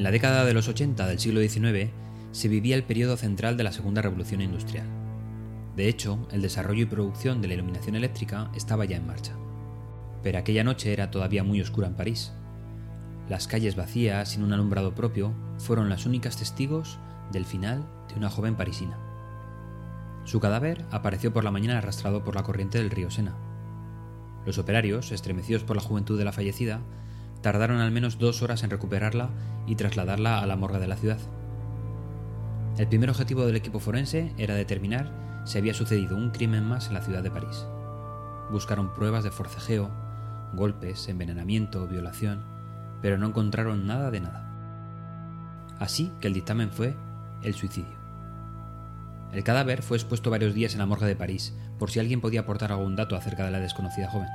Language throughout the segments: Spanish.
En la década de los 80 del siglo XIX se vivía el periodo central de la Segunda Revolución Industrial. De hecho, el desarrollo y producción de la iluminación eléctrica estaba ya en marcha. Pero aquella noche era todavía muy oscura en París. Las calles vacías, sin un alumbrado propio, fueron las únicas testigos del final de una joven parisina. Su cadáver apareció por la mañana arrastrado por la corriente del río Sena. Los operarios, estremecidos por la juventud de la fallecida, tardaron al menos dos horas en recuperarla y trasladarla a la morgue de la ciudad. El primer objetivo del equipo forense era determinar si había sucedido un crimen más en la ciudad de París. Buscaron pruebas de forcejeo, golpes, envenenamiento, violación, pero no encontraron nada de nada. Así que el dictamen fue el suicidio. El cadáver fue expuesto varios días en la morgue de París por si alguien podía aportar algún dato acerca de la desconocida joven.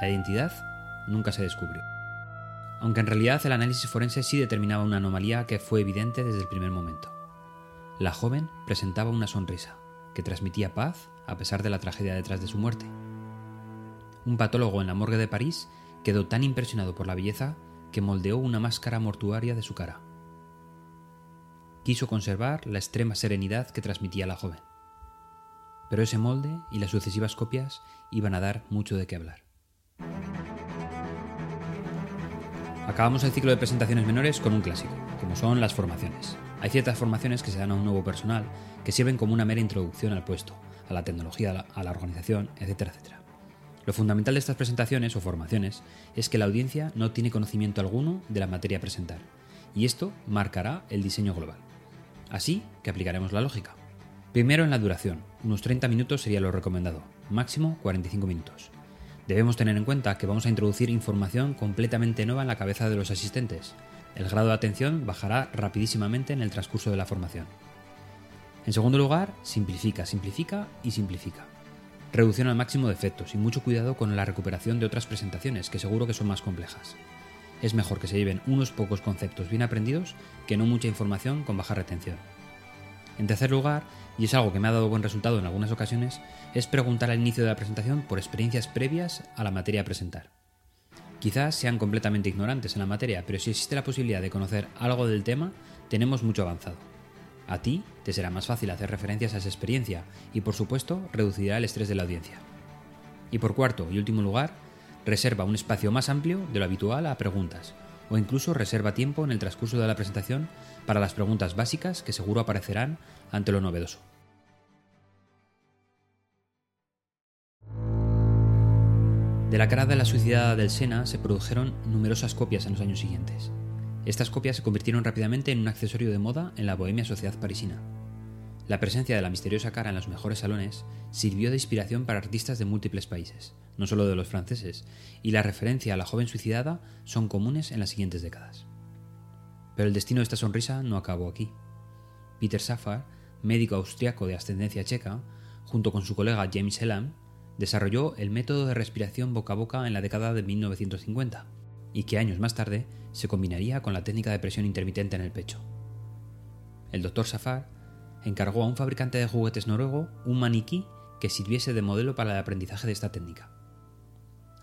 La identidad nunca se descubrió. Aunque en realidad el análisis forense sí determinaba una anomalía que fue evidente desde el primer momento. La joven presentaba una sonrisa, que transmitía paz a pesar de la tragedia detrás de su muerte. Un patólogo en la morgue de París quedó tan impresionado por la belleza que moldeó una máscara mortuaria de su cara. Quiso conservar la extrema serenidad que transmitía la joven. Pero ese molde y las sucesivas copias iban a dar mucho de qué hablar. Acabamos el ciclo de presentaciones menores con un clásico, como son las formaciones. Hay ciertas formaciones que se dan a un nuevo personal que sirven como una mera introducción al puesto, a la tecnología, a la organización, etcétera, etcétera. Lo fundamental de estas presentaciones o formaciones es que la audiencia no tiene conocimiento alguno de la materia a presentar, y esto marcará el diseño global. Así que aplicaremos la lógica. Primero en la duración, unos 30 minutos sería lo recomendado, máximo 45 minutos. Debemos tener en cuenta que vamos a introducir información completamente nueva en la cabeza de los asistentes. El grado de atención bajará rapidísimamente en el transcurso de la formación. En segundo lugar, simplifica, simplifica y simplifica. Reducción al máximo de efectos y mucho cuidado con la recuperación de otras presentaciones que seguro que son más complejas. Es mejor que se lleven unos pocos conceptos bien aprendidos que no mucha información con baja retención. En tercer lugar, y es algo que me ha dado buen resultado en algunas ocasiones, es preguntar al inicio de la presentación por experiencias previas a la materia a presentar. Quizás sean completamente ignorantes en la materia, pero si existe la posibilidad de conocer algo del tema, tenemos mucho avanzado. A ti te será más fácil hacer referencias a esa experiencia y por supuesto reducirá el estrés de la audiencia. Y por cuarto y último lugar, reserva un espacio más amplio de lo habitual a preguntas, o incluso reserva tiempo en el transcurso de la presentación para las preguntas básicas que seguro aparecerán ante lo novedoso. De la cara de la suicidada del Sena se produjeron numerosas copias en los años siguientes. Estas copias se convirtieron rápidamente en un accesorio de moda en la bohemia sociedad parisina. La presencia de la misteriosa cara en los mejores salones sirvió de inspiración para artistas de múltiples países, no solo de los franceses, y la referencia a la joven suicidada son comunes en las siguientes décadas. Pero el destino de esta sonrisa no acabó aquí. Peter Safar, médico austriaco de ascendencia checa, junto con su colega James Elam, desarrolló el método de respiración boca a boca en la década de 1950 y que años más tarde se combinaría con la técnica de presión intermitente en el pecho. El doctor Safar encargó a un fabricante de juguetes noruego un maniquí que sirviese de modelo para el aprendizaje de esta técnica.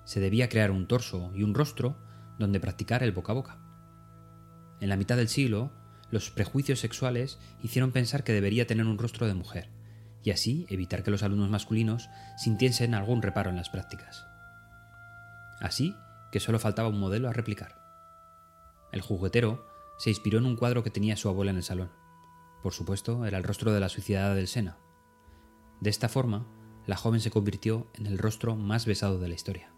Se debía crear un torso y un rostro donde practicar el boca a boca. En la mitad del siglo, los prejuicios sexuales hicieron pensar que debería tener un rostro de mujer, y así evitar que los alumnos masculinos sintiesen algún reparo en las prácticas. Así que solo faltaba un modelo a replicar. El juguetero se inspiró en un cuadro que tenía su abuela en el salón. Por supuesto, era el rostro de la suicidada del Sena. De esta forma, la joven se convirtió en el rostro más besado de la historia.